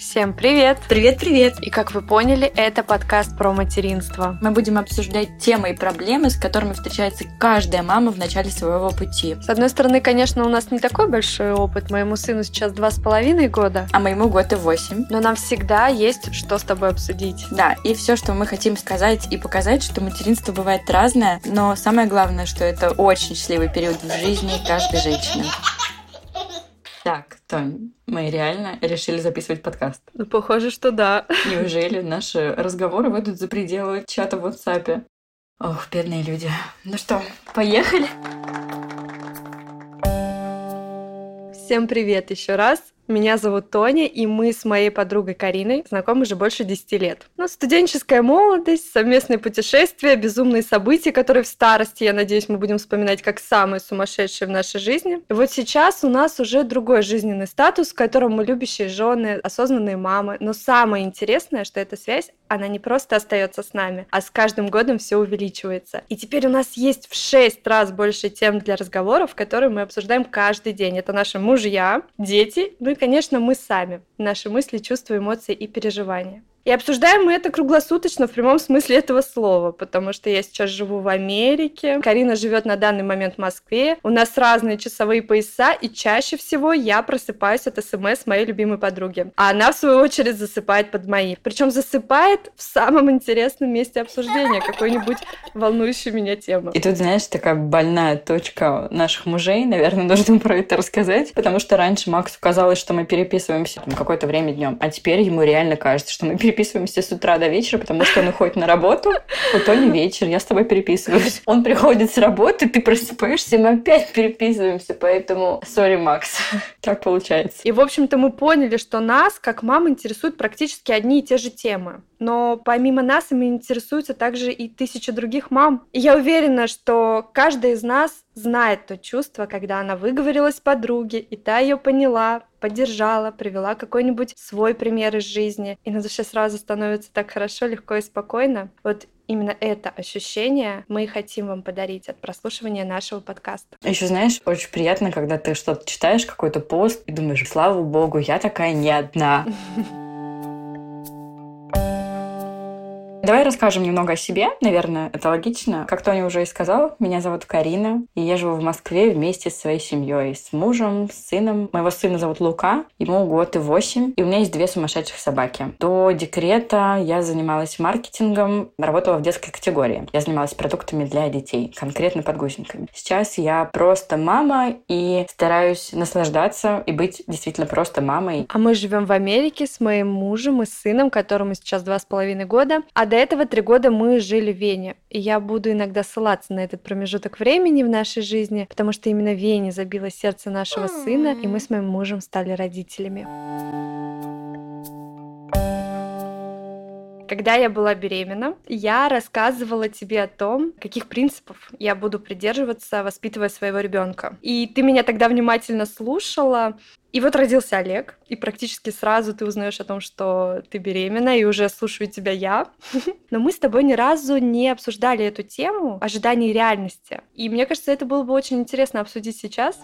Всем привет! Привет-привет! И как вы поняли, это подкаст про материнство. Мы будем обсуждать темы и проблемы, с которыми встречается каждая мама в начале своего пути. С одной стороны, конечно, у нас не такой большой опыт. Моему сыну сейчас два с половиной года. А моему год и восемь. Но нам всегда есть что с тобой обсудить. Да, и все, что мы хотим сказать и показать, что материнство бывает разное, но самое главное, что это очень счастливый период в жизни каждой женщины. Так, Тонь, мы реально решили записывать подкаст. Ну, похоже, что да. Неужели наши разговоры выйдут за пределы чата в WhatsApp? Ох, бедные люди. Ну что, поехали? Всем привет еще раз. Меня зовут Тоня, и мы с моей подругой Кариной знакомы уже больше 10 лет. Ну, студенческая молодость, совместные путешествия, безумные события, которые в старости, я надеюсь, мы будем вспоминать как самые сумасшедшие в нашей жизни. И вот сейчас у нас уже другой жизненный статус, в котором мы любящие жены, осознанные мамы. Но самое интересное, что эта связь, она не просто остается с нами, а с каждым годом все увеличивается. И теперь у нас есть в 6 раз больше тем для разговоров, которые мы обсуждаем каждый день. Это наши мужья, дети, ну и конечно, мы сами, наши мысли, чувства, эмоции и переживания. И обсуждаем мы это круглосуточно в прямом смысле этого слова, потому что я сейчас живу в Америке, Карина живет на данный момент в Москве, у нас разные часовые пояса, и чаще всего я просыпаюсь от смс моей любимой подруги. А она, в свою очередь, засыпает под мои. Причем засыпает в самом интересном месте обсуждения, какой-нибудь волнующей меня темы. И тут, знаешь, такая больная точка наших мужей, наверное, нужно про это рассказать, потому что раньше Максу казалось, что мы переписываемся какое-то время днем, а теперь ему реально кажется, что мы переписываемся переписываемся с утра до вечера, потому что он уходит на работу, у Тони вечер, я с тобой переписываюсь. Он приходит с работы, ты просыпаешься, мы опять переписываемся, поэтому сори, Макс. Так получается. И, в общем-то, мы поняли, что нас, как мам, интересуют практически одни и те же темы. Но помимо нас ими интересуются также и тысячи других мам. И я уверена, что каждая из нас знает то чувство, когда она выговорилась подруге, и та ее поняла, поддержала, привела какой-нибудь свой пример из жизни, и на душе сразу становится так хорошо, легко и спокойно. Вот именно это ощущение мы хотим вам подарить от прослушивания нашего подкаста. Еще знаешь, очень приятно, когда ты что-то читаешь, какой-то пост, и думаешь, слава богу, я такая не одна. Давай расскажем немного о себе, наверное, это логично. Как Тоня уже и сказал, меня зовут Карина, и я живу в Москве вместе с своей семьей, с мужем, с сыном. Моего сына зовут Лука, ему год и восемь, и у меня есть две сумасшедших собаки. До декрета я занималась маркетингом, работала в детской категории. Я занималась продуктами для детей, конкретно подгузниками. Сейчас я просто мама и стараюсь наслаждаться и быть действительно просто мамой. А мы живем в Америке с моим мужем и сыном, которому сейчас два с половиной года. А до этого три года мы жили в Вене. И я буду иногда ссылаться на этот промежуток времени в нашей жизни, потому что именно в Вене забило сердце нашего сына, и мы с моим мужем стали родителями. Когда я была беременна, я рассказывала тебе о том, каких принципов я буду придерживаться, воспитывая своего ребенка. И ты меня тогда внимательно слушала, и вот родился Олег, и практически сразу ты узнаешь о том, что ты беременна, и уже слушаю тебя я. Но мы с тобой ни разу не обсуждали эту тему ожиданий реальности. И мне кажется, это было бы очень интересно обсудить сейчас.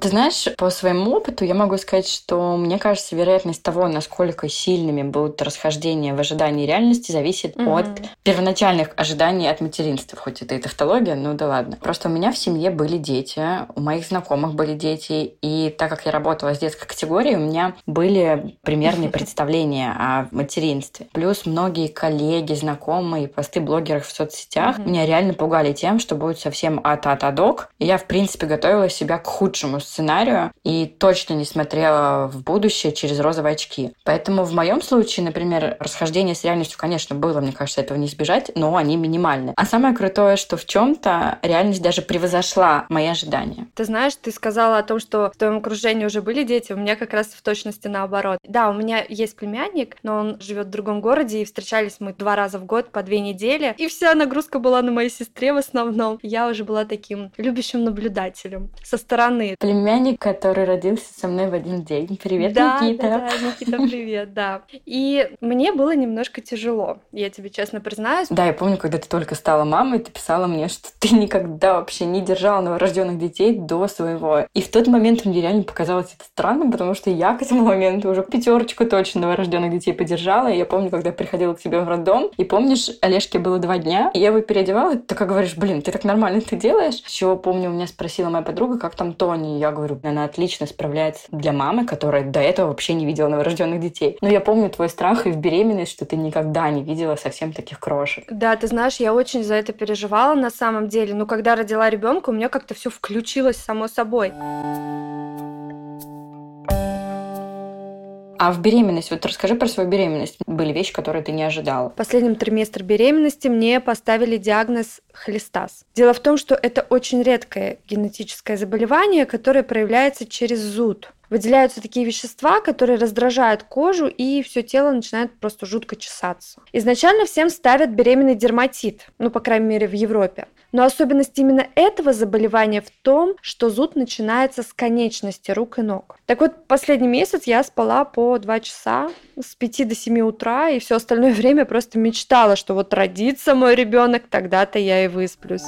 Ты знаешь, по своему опыту я могу сказать, что мне кажется, вероятность того, насколько сильными будут расхождения в ожидании реальности, зависит угу. от первоначальных ожиданий от материнства. Хоть это и тавтология, ну да ладно. Просто у меня в семье были дети, у моих знакомых были дети, и так как я работала с детской категорией, у меня были примерные представления о материнстве. Плюс многие коллеги, знакомые, посты блогеров в соцсетях меня реально пугали тем, что будет совсем ат-ат-адок. И я, в принципе, готовила себя к худшему сценарию и точно не смотрела в будущее через розовые очки. Поэтому в моем случае, например, расхождение с реальностью, конечно, было, мне кажется, этого не избежать, но они минимальны. А самое крутое, что в чем-то реальность даже превозошла мои ожидания. Ты знаешь, ты сказала о том, что в твоем окружении уже были дети, у меня как раз в точности наоборот. Да, у меня есть племянник, но он живет в другом городе, и встречались мы два раза в год по две недели, и вся нагрузка была на моей сестре в основном. Я уже была таким любящим наблюдателем со стороны. Племянник племянник, который родился со мной в один день. Привет, да, Никита. Да, да, Никита, привет, да. И мне было немножко тяжело, я тебе честно признаюсь. Да, я помню, когда ты только стала мамой, ты писала мне, что ты никогда вообще не держала новорожденных детей до своего. И в тот момент мне реально показалось это странным, потому что я к этому моменту уже пятерочку точно новорожденных детей подержала. И я помню, когда я приходила к тебе в роддом, и помнишь, Олежке было два дня, и я его переодевала, ты как говоришь, блин, ты так нормально ты делаешь. Еще помню, у меня спросила моя подруга, как там Тони. Я говорю, она отлично справляется для мамы, которая до этого вообще не видела новорожденных детей. Но я помню твой страх и в беременность, что ты никогда не видела совсем таких крошек. Да, ты знаешь, я очень за это переживала на самом деле. Но когда родила ребенка, у меня как-то все включилось само собой. А в беременность, вот расскажи про свою беременность. Были вещи, которые ты не ожидала. В последнем триместре беременности мне поставили диагноз холестаз. Дело в том, что это очень редкое генетическое заболевание, которое проявляется через зуд выделяются такие вещества, которые раздражают кожу, и все тело начинает просто жутко чесаться. Изначально всем ставят беременный дерматит, ну, по крайней мере, в Европе. Но особенность именно этого заболевания в том, что зуд начинается с конечности рук и ног. Так вот, последний месяц я спала по 2 часа с 5 до 7 утра, и все остальное время просто мечтала, что вот родится мой ребенок, тогда-то я и высплюсь.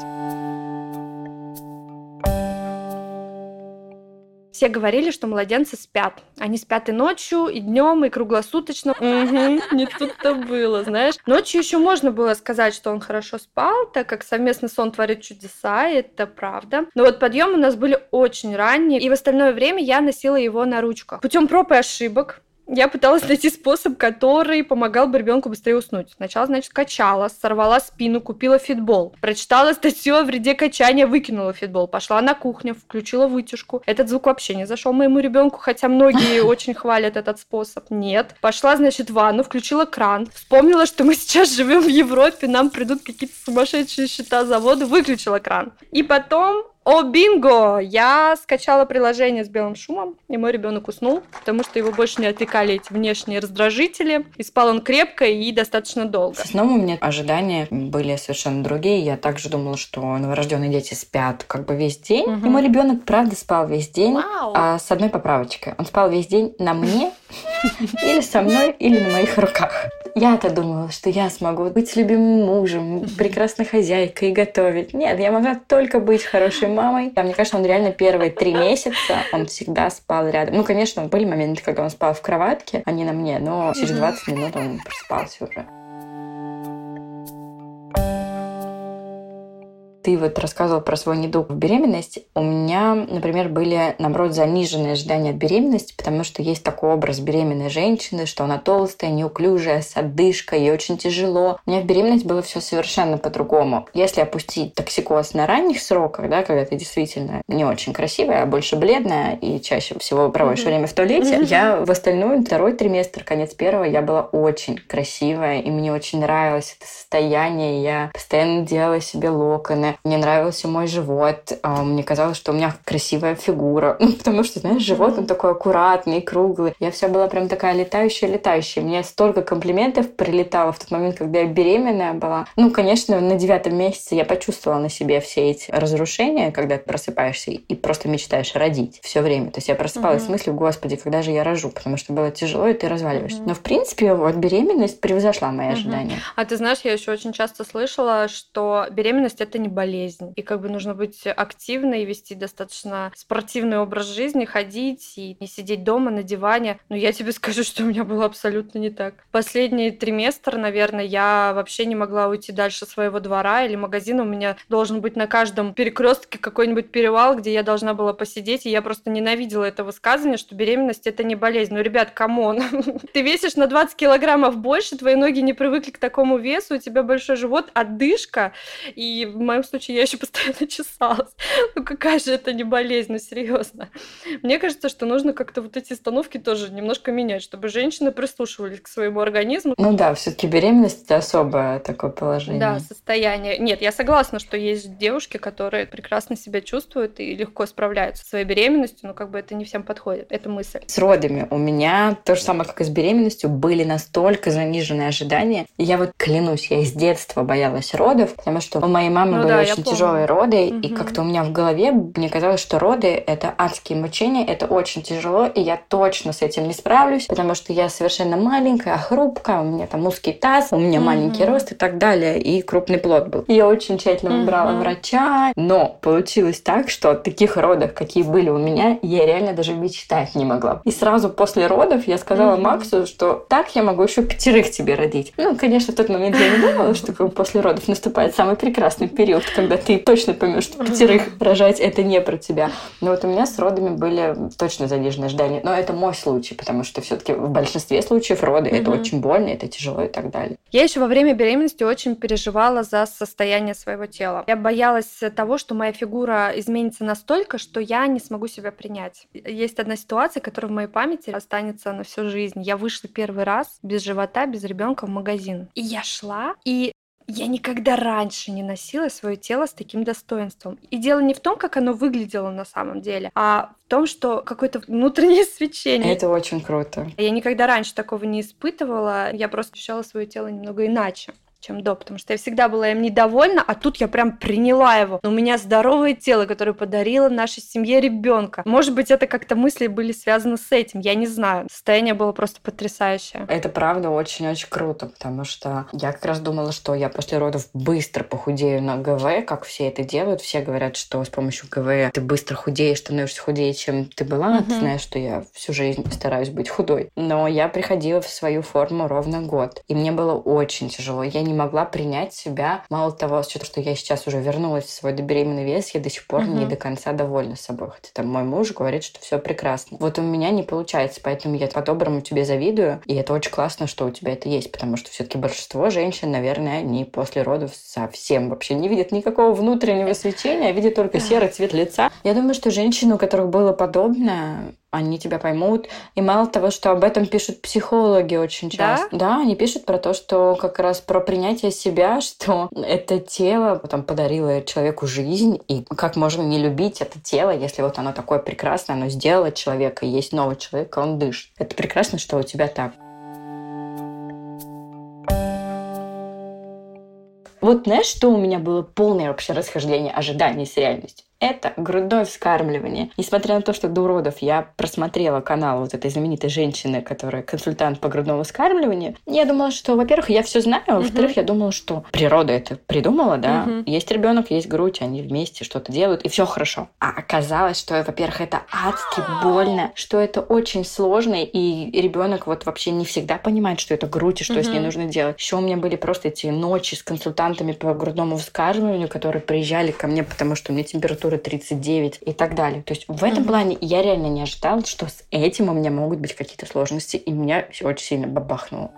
Все говорили, что младенцы спят. Они спят и ночью, и днем, и круглосуточно. Угу, не тут-то было, знаешь. Ночью еще можно было сказать, что он хорошо спал, так как совместный сон творит чудеса, и это правда. Но вот подъемы у нас были очень ранние, и в остальное время я носила его на ручках. Путем проб и ошибок я пыталась найти способ, который помогал бы ребенку быстрее уснуть. Сначала, значит, качала, сорвала спину, купила фитбол. Прочитала статью о вреде качания, выкинула фитбол. Пошла на кухню, включила вытяжку. Этот звук вообще не зашел моему ребенку, хотя многие очень хвалят этот способ. Нет. Пошла, значит, в ванну, включила кран. Вспомнила, что мы сейчас живем в Европе, нам придут какие-то сумасшедшие счета за воду, выключила кран. И потом о, бинго! Я скачала приложение с белым шумом, и мой ребенок уснул, потому что его больше не отвлекали эти внешние раздражители. И спал он крепко и достаточно долго. Сном у меня ожидания были совершенно другие. Я также думала, что новорожденные дети спят как бы весь день. Угу. И мой ребенок правда спал весь день, Вау. а с одной поправочкой. Он спал весь день на мне или со мной, или на моих руках. Я-то думала, что я смогу быть любимым мужем, прекрасной хозяйкой и готовить. Нет, я могла только быть хорошей мамой. А мне кажется, он реально первые три месяца, он всегда спал рядом. Ну, конечно, были моменты, когда он спал в кроватке, а не на мне, но через 20 минут он просыпался уже. Ты вот рассказывал про свой недуг в беременности. У меня, например, были, наоборот, заниженные ожидания от беременности, потому что есть такой образ беременной женщины, что она толстая, неуклюжая, с отдышкой, ей очень тяжело. У меня в беременности было все совершенно по-другому. Если опустить токсикоз на ранних сроках, да, когда ты действительно не очень красивая, а больше бледная и чаще всего проводишь mm-hmm. время в туалете, mm-hmm. я в остальную второй триместр, конец первого, я была очень красивая, и мне очень нравилось это состояние. Я постоянно делала себе локоны, мне нравился мой живот. А, мне казалось, что у меня красивая фигура. Потому что, знаешь, живот, он такой аккуратный, круглый. Я вся была прям такая летающая-летающая. Мне столько комплиментов прилетало в тот момент, когда я беременная была. Ну, конечно, на девятом месяце я почувствовала на себе все эти разрушения, когда ты просыпаешься и просто мечтаешь родить все время. То есть я просыпалась uh-huh. с мыслью, господи, когда же я рожу? Потому что было тяжело, и ты разваливаешься. Uh-huh. Но, в принципе, вот беременность превзошла мои uh-huh. ожидания. А ты знаешь, я еще очень часто слышала, что беременность это не болезнь. И как бы нужно быть активной, вести достаточно спортивный образ жизни, ходить и не сидеть дома на диване. Но я тебе скажу, что у меня было абсолютно не так. Последний триместр, наверное, я вообще не могла уйти дальше своего двора или магазина. У меня должен быть на каждом перекрестке какой-нибудь перевал, где я должна была посидеть. И я просто ненавидела это высказывание, что беременность это не болезнь. Ну, ребят, come on. Ты весишь на 20 килограммов больше, твои ноги не привыкли к такому весу, у тебя большой живот, отдышка. И в моем случае я еще постоянно чесалась. Ну какая же это не болезнь, ну серьезно. Мне кажется, что нужно как-то вот эти установки тоже немножко менять, чтобы женщины прислушивались к своему организму. Ну да, все-таки беременность это особое такое положение. Да, состояние. Нет, я согласна, что есть девушки, которые прекрасно себя чувствуют и легко справляются со своей беременностью, но как бы это не всем подходит. Это мысль. С родами у меня то же самое, как и с беременностью, были настолько заниженные ожидания. И я вот клянусь, я из детства боялась родов, потому что у моей мамы ну, были да, очень тяжелые роды, угу. и как-то у меня в голове мне казалось, что роды это адские мучения, это очень тяжело, и я точно с этим не справлюсь, потому что я совершенно маленькая, хрупкая, у меня там узкий таз, у меня угу. маленький рост и так далее, и крупный плод был. Я очень тщательно выбирала угу. врача, но получилось так, что таких родов, какие были у меня, я реально даже мечтать не могла. И сразу после родов я сказала угу. Максу, что так я могу еще пятерых тебе родить. Ну, конечно, в тот момент я не думала, что после родов наступает самый прекрасный период, когда ты точно поймешь, что пятерых рожать это не про тебя. Но вот у меня с родами были точно заниженные ожидания. Но это мой случай, потому что все-таки в большинстве случаев роды это очень больно, это тяжело и так далее. Я еще во время беременности очень переживала за состояние своего тела. Я боялась того, что моя фигура изменится настолько, что я не смогу себя принять. Есть одна ситуация, которая в моей памяти останется на всю жизнь. Я вышла первый раз без живота, без ребенка в магазин. И я шла, и я никогда раньше не носила свое тело с таким достоинством. И дело не в том, как оно выглядело на самом деле, а в том, что какое-то внутреннее свечение. Это очень круто. Я никогда раньше такого не испытывала. Я просто ощущала свое тело немного иначе чем до, потому что я всегда была им недовольна, а тут я прям приняла его. Но у меня здоровое тело, которое подарило нашей семье ребенка. Может быть, это как-то мысли были связаны с этим, я не знаю. Состояние было просто потрясающее. Это правда очень-очень круто, потому что я как раз думала, что я после родов быстро похудею на ГВ, как все это делают. Все говорят, что с помощью ГВ ты быстро худеешь, становишься худее, чем ты была. Mm-hmm. Ты знаешь, что я всю жизнь стараюсь быть худой. Но я приходила в свою форму ровно год. И мне было очень тяжело. Я не не могла принять себя. Мало того, с что я сейчас уже вернулась в свой добеременный вес, я до сих пор угу. не до конца довольна собой. Хотя там мой муж говорит, что все прекрасно. Вот у меня не получается, поэтому я по-доброму тебе завидую. И это очень классно, что у тебя это есть, потому что все-таки большинство женщин, наверное, они после родов совсем вообще не видят никакого внутреннего свечения, а видят только серый цвет лица. Я думаю, что женщины, у которых было подобное, они тебя поймут. И мало того, что об этом пишут психологи очень часто. Да? да, они пишут про то, что как раз про принятие себя, что это тело потом подарило человеку жизнь, и как можно не любить это тело, если вот оно такое прекрасное, оно сделало человека, и есть новый человек, он дышит. Это прекрасно, что у тебя так. Вот знаешь, что у меня было полное вообще расхождение ожиданий с реальностью? Это грудное вскармливание. Несмотря на то, что до уродов я просмотрела канал вот этой знаменитой женщины, которая консультант по грудному вскармливанию, я думала, что, во-первых, я все знаю, а во-вторых, я думала, что природа это придумала, да, есть ребенок, есть грудь, они вместе что-то делают, и все хорошо. А оказалось, что, во-первых, это адски больно, что это очень сложно, и ребенок вот вообще не всегда понимает, что это грудь и что с ней нужно делать. Еще у меня были просто эти ночи с консультантами по грудному вскармливанию, которые приезжали ко мне, потому что у меня температура температура 39 и так далее. То есть в этом mm-hmm. плане я реально не ожидала, что с этим у меня могут быть какие-то сложности, и меня очень сильно бабахнуло.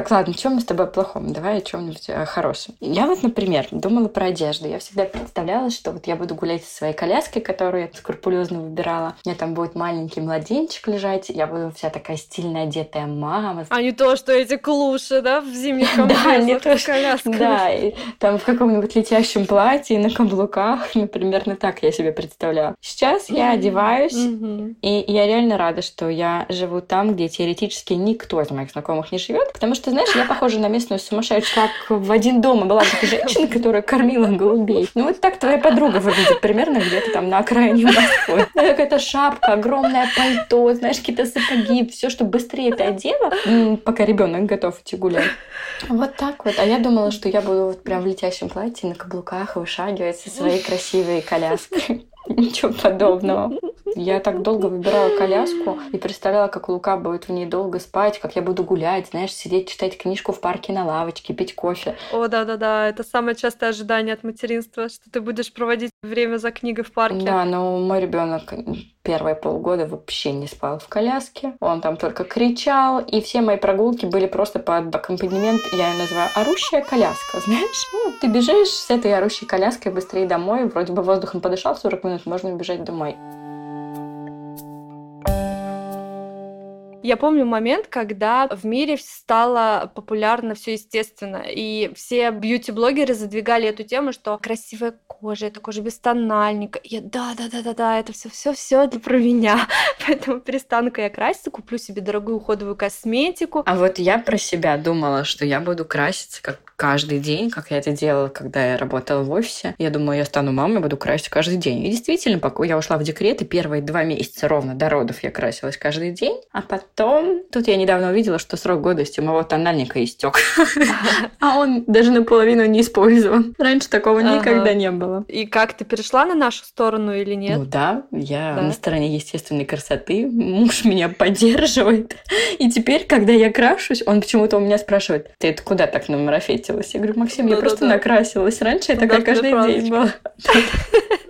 Так, ладно, чем мы с тобой плохом? Давай о чем-нибудь э, хорошем. Я вот, например, думала про одежду. Я всегда представляла, что вот я буду гулять со своей коляской, которую я скрупулезно выбирала. У меня там будет маленький младенчик лежать. Я буду вся такая стильно одетая мама. А не то, что эти клуши, да, в зимних Да, не то, что... Да, и там в каком-нибудь летящем платье на каблуках. Ну, примерно так я себе представляла. Сейчас я одеваюсь, и я реально рада, что я живу там, где теоретически никто из моих знакомых не живет, потому что что, знаешь, я похожа на местную сумасшедшую, как в один дома была такая женщина, которая кормила голубей. Ну, вот так твоя подруга выглядит примерно где-то там на окраине Москвы. Какая-то шапка, огромное пальто, знаешь, какие-то сапоги, все, что быстрее ты одела, пока ребенок готов идти гулять. Вот так вот. А я думала, что я буду вот прям в летящем платье на каблуках вышагивать со своей красивой коляской. Ничего подобного. Я так долго выбирала коляску и представляла, как Лука будет в ней долго спать, как я буду гулять, знаешь, сидеть, читать книжку в парке на лавочке, пить кофе. О, да-да-да, это самое частое ожидание от материнства, что ты будешь проводить время за книгой в парке. Да, но мой ребенок первые полгода вообще не спал в коляске. Он там только кричал, и все мои прогулки были просто под аккомпанемент, я ее называю орущая коляска, знаешь? Ну, ты бежишь с этой орущей коляской быстрее домой, вроде бы воздухом подышал 40 минут, можно бежать домой. Я помню момент, когда в мире стало популярно все естественно, и все бьюти-блогеры задвигали эту тему, что красивая кожа, это кожа без тональника. Я, да, да, да, да, да, это все, все, все для про меня. Поэтому перестану-ка я краситься, куплю себе дорогую уходовую косметику. А вот я про себя думала, что я буду краситься как каждый день, как я это делала, когда я работала в офисе. Я думаю, я стану мамой, буду краситься каждый день. И действительно, пока я ушла в декрет, и первые два месяца ровно до родов я красилась каждый день. А потом, тут я недавно увидела, что срок годности моего тональника истек. А он даже наполовину не использован. Раньше такого никогда не было. И как, ты перешла на нашу сторону или нет? Ну да, я на стороне естественной красоты. Муж меня поддерживает. И теперь, когда я крашусь, он почему-то у меня спрашивает, ты это куда так на марафете накрасилась. Я говорю, Максим, я просто накрасилась. Раньше я такая каждый день была.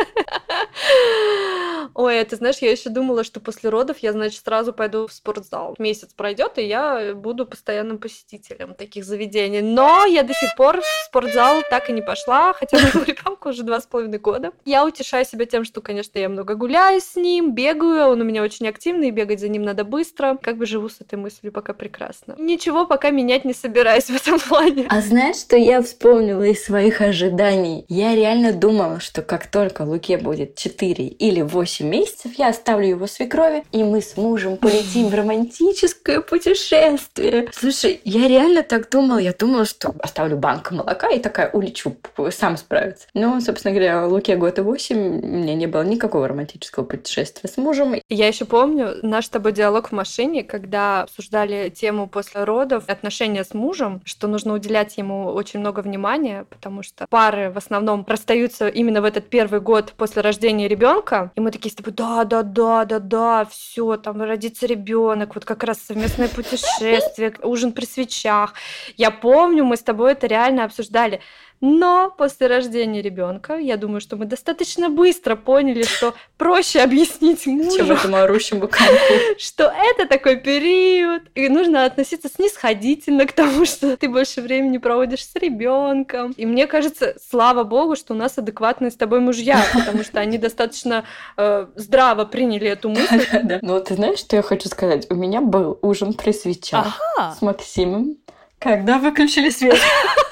Ой, это знаешь, я еще думала, что после родов я, значит, сразу пойду в спортзал. Месяц пройдет, и я буду постоянным посетителем таких заведений. Но я до сих пор в спортзал так и не пошла, хотя моему ребенку уже два с половиной года. Я утешаю себя тем, что, конечно, я много гуляю с ним, бегаю, он у меня очень активный, и бегать за ним надо быстро. Как бы живу с этой мыслью пока прекрасно. Ничего пока менять не собираюсь в этом плане. А знаешь, что я вспомнила из своих ожиданий? Я реально думала, что как только Луке будет 4 или 8 месяцев, я оставлю его свекрови, и мы с мужем полетим в романтическое путешествие. Слушай, я реально так думала. Я думала, что оставлю банк молока и такая улечу, сам справится. Но, собственно говоря, Луке год и восемь, у меня не было никакого романтического путешествия с мужем. Я еще помню наш с тобой диалог в машине, когда обсуждали тему после родов, отношения с мужем, что нужно уделять ему очень много внимания, потому что пары в основном расстаются именно в этот первый год после рождения ребенка, и мы такие с тобой, да, да, да, да, да, все, там родится ребенок, вот как раз совместное путешествие, ужин при свечах. Я помню, мы с тобой это реально обсуждали. Но после рождения ребенка, я думаю, что мы достаточно быстро поняли, что проще объяснить мужу, Чем этому орущему что это такой период, и нужно относиться снисходительно к тому, что ты больше времени проводишь с ребенком. И мне кажется, слава богу, что у нас адекватные с тобой мужья, потому что они достаточно э, здраво приняли эту мысль. Ну, ты знаешь, что я хочу сказать? У меня был ужин при свечах с Максимом, когда выключили свет.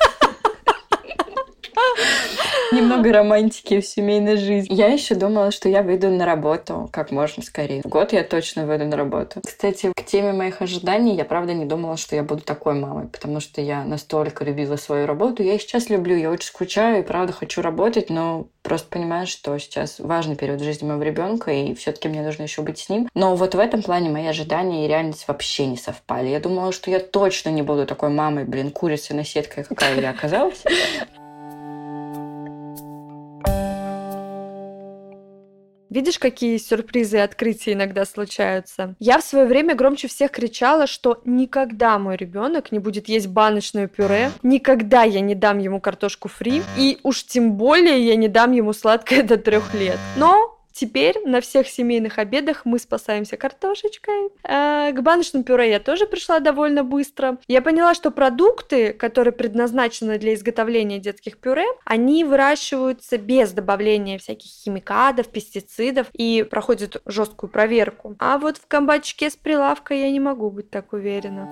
Немного романтики в семейной жизни. Я еще думала, что я выйду на работу как можно скорее. В год я точно выйду на работу. Кстати, к теме моих ожиданий я правда не думала, что я буду такой мамой, потому что я настолько любила свою работу. Я и сейчас люблю, я очень скучаю и правда хочу работать, но просто понимаю, что сейчас важный период жизни моего ребенка, и все-таки мне нужно еще быть с ним. Но вот в этом плане мои ожидания и реальность вообще не совпали. Я думала, что я точно не буду такой мамой, блин, курицей на сеткой, какая я оказалась. Видишь, какие сюрпризы и открытия иногда случаются? Я в свое время громче всех кричала, что никогда мой ребенок не будет есть баночное пюре, никогда я не дам ему картошку фри, и уж тем более я не дам ему сладкое до трех лет. Но Теперь на всех семейных обедах мы спасаемся картошечкой. А, к баночному пюре я тоже пришла довольно быстро. Я поняла, что продукты, которые предназначены для изготовления детских пюре, они выращиваются без добавления всяких химикатов, пестицидов и проходят жесткую проверку. А вот в комбатчике с прилавка я не могу быть так уверена.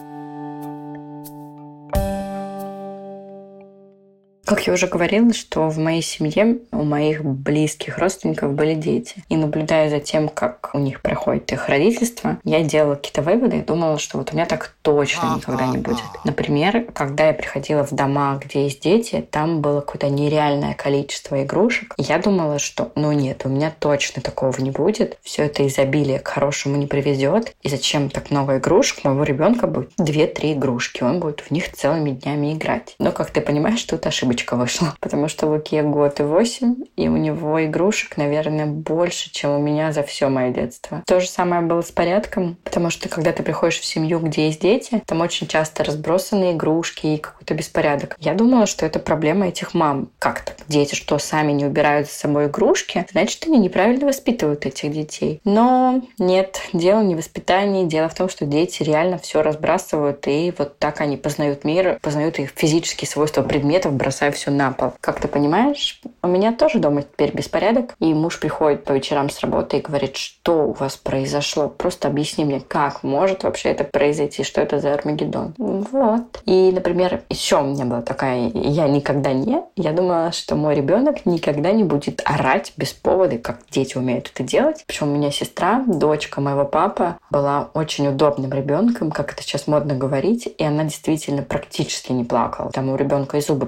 Как я уже говорила, что в моей семье у моих близких родственников были дети. И наблюдая за тем, как у них проходит их родительство, я делала какие-то выводы и думала, что вот у меня так точно никогда не будет. Например, когда я приходила в дома, где есть дети, там было какое-то нереальное количество игрушек. И я думала, что ну нет, у меня точно такого не будет. Все это изобилие к хорошему не приведет. И зачем так много игрушек? У моего ребенка будет 2-3 игрушки. Он будет в них целыми днями играть. Но, как ты понимаешь, тут ошибочка ошибочка вышла, потому что Луке год и восемь, и у него игрушек, наверное, больше, чем у меня за все мое детство. То же самое было с порядком, потому что когда ты приходишь в семью, где есть дети, там очень часто разбросаны игрушки и какой-то беспорядок. Я думала, что это проблема этих мам. Как так? Дети что, сами не убирают за собой игрушки? Значит, они неправильно воспитывают этих детей. Но нет, дело не в воспитании, дело в том, что дети реально все разбрасывают, и вот так они познают мир, познают их физические свойства предметов, бросают бросаю все на пол. Как ты понимаешь, у меня тоже дома теперь беспорядок, и муж приходит по вечерам с работы и говорит, что у вас произошло, просто объясни мне, как может вообще это произойти, что это за Армагеддон. Вот. И, например, еще у меня была такая, я никогда не, я думала, что мой ребенок никогда не будет орать без повода, как дети умеют это делать. Причем у меня сестра, дочка моего папы, была очень удобным ребенком, как это сейчас модно говорить, и она действительно практически не плакала. Там у ребенка и зубы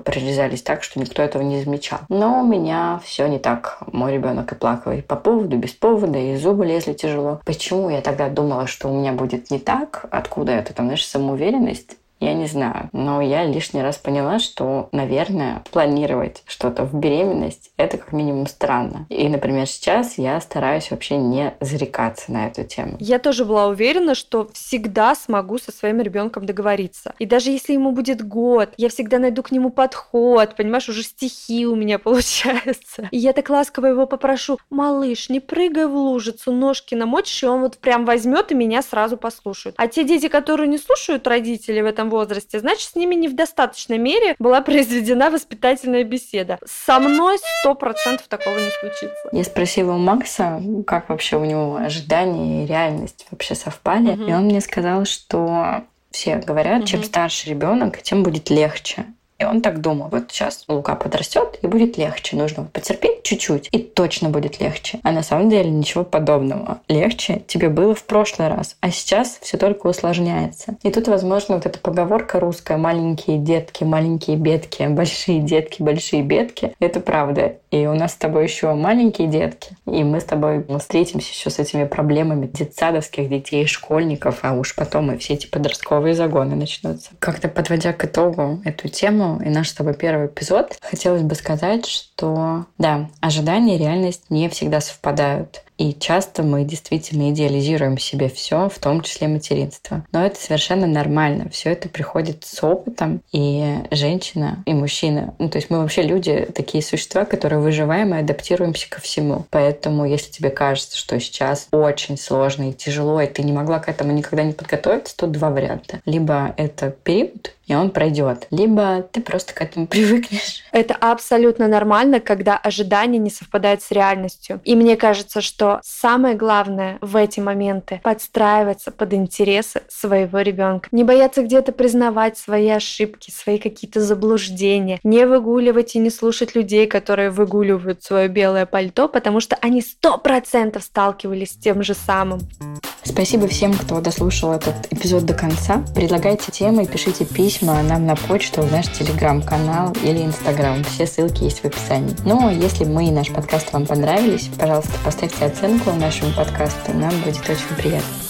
прорезались так, что никто этого не замечал. Но у меня все не так. Мой ребенок и плакал и по поводу, без повода, и зубы лезли тяжело. Почему я тогда думала, что у меня будет не так? Откуда это, там, знаешь, самоуверенность? Я не знаю, но я лишний раз поняла, что, наверное, планировать что-то в беременность — это как минимум странно. И, например, сейчас я стараюсь вообще не зарекаться на эту тему. Я тоже была уверена, что всегда смогу со своим ребенком договориться. И даже если ему будет год, я всегда найду к нему подход, понимаешь, уже стихи у меня получаются. И я так ласково его попрошу, малыш, не прыгай в лужицу, ножки намочишь, и он вот прям возьмет и меня сразу послушает. А те дети, которые не слушают родителей в этом возрасте, значит, с ними не в достаточной мере была произведена воспитательная беседа. Со мной сто процентов такого не случится. Я спросила у Макса, как вообще у него ожидания и реальность вообще совпали, угу. и он мне сказал, что все говорят, угу. чем старше ребенок, тем будет легче. И он так думал, вот сейчас Лука подрастет, и будет легче. Нужно потерпеть чуть-чуть, и точно будет легче. А на самом деле ничего подобного. Легче тебе было в прошлый раз, а сейчас все только усложняется. И тут, возможно, вот эта поговорка русская «маленькие детки, маленькие бедки, большие детки, большие бедки» — это правда. И у нас с тобой еще маленькие детки, и мы с тобой встретимся еще с этими проблемами детсадовских детей, школьников, а уж потом и все эти подростковые загоны начнутся. Как-то подводя к итогу эту тему, и наш с тобой первый эпизод, хотелось бы сказать, что да, ожидания и реальность не всегда совпадают. И часто мы действительно идеализируем себе все, в том числе материнство. Но это совершенно нормально. Все это приходит с опытом. И женщина, и мужчина. Ну, то есть мы вообще люди, такие существа, которые выживаем и адаптируемся ко всему. Поэтому, если тебе кажется, что сейчас очень сложно и тяжело, и ты не могла к этому никогда не подготовиться, то два варианта. Либо это период, и он пройдет. Либо ты просто к этому привыкнешь. Это абсолютно нормально, когда ожидания не совпадают с реальностью. И мне кажется, что самое главное в эти моменты подстраиваться под интересы своего ребенка. Не бояться где-то признавать свои ошибки, свои какие-то заблуждения. Не выгуливать и не слушать людей, которые выгуливают свое белое пальто, потому что они сто процентов сталкивались с тем же самым. Спасибо всем, кто дослушал этот эпизод до конца. Предлагайте темы, пишите письма нам на почту, в наш телеграм-канал или инстаграм. Все ссылки есть в описании. Ну, а если мы и наш подкаст вам понравились, пожалуйста, поставьте оценку нашему подкасту. Нам будет очень приятно.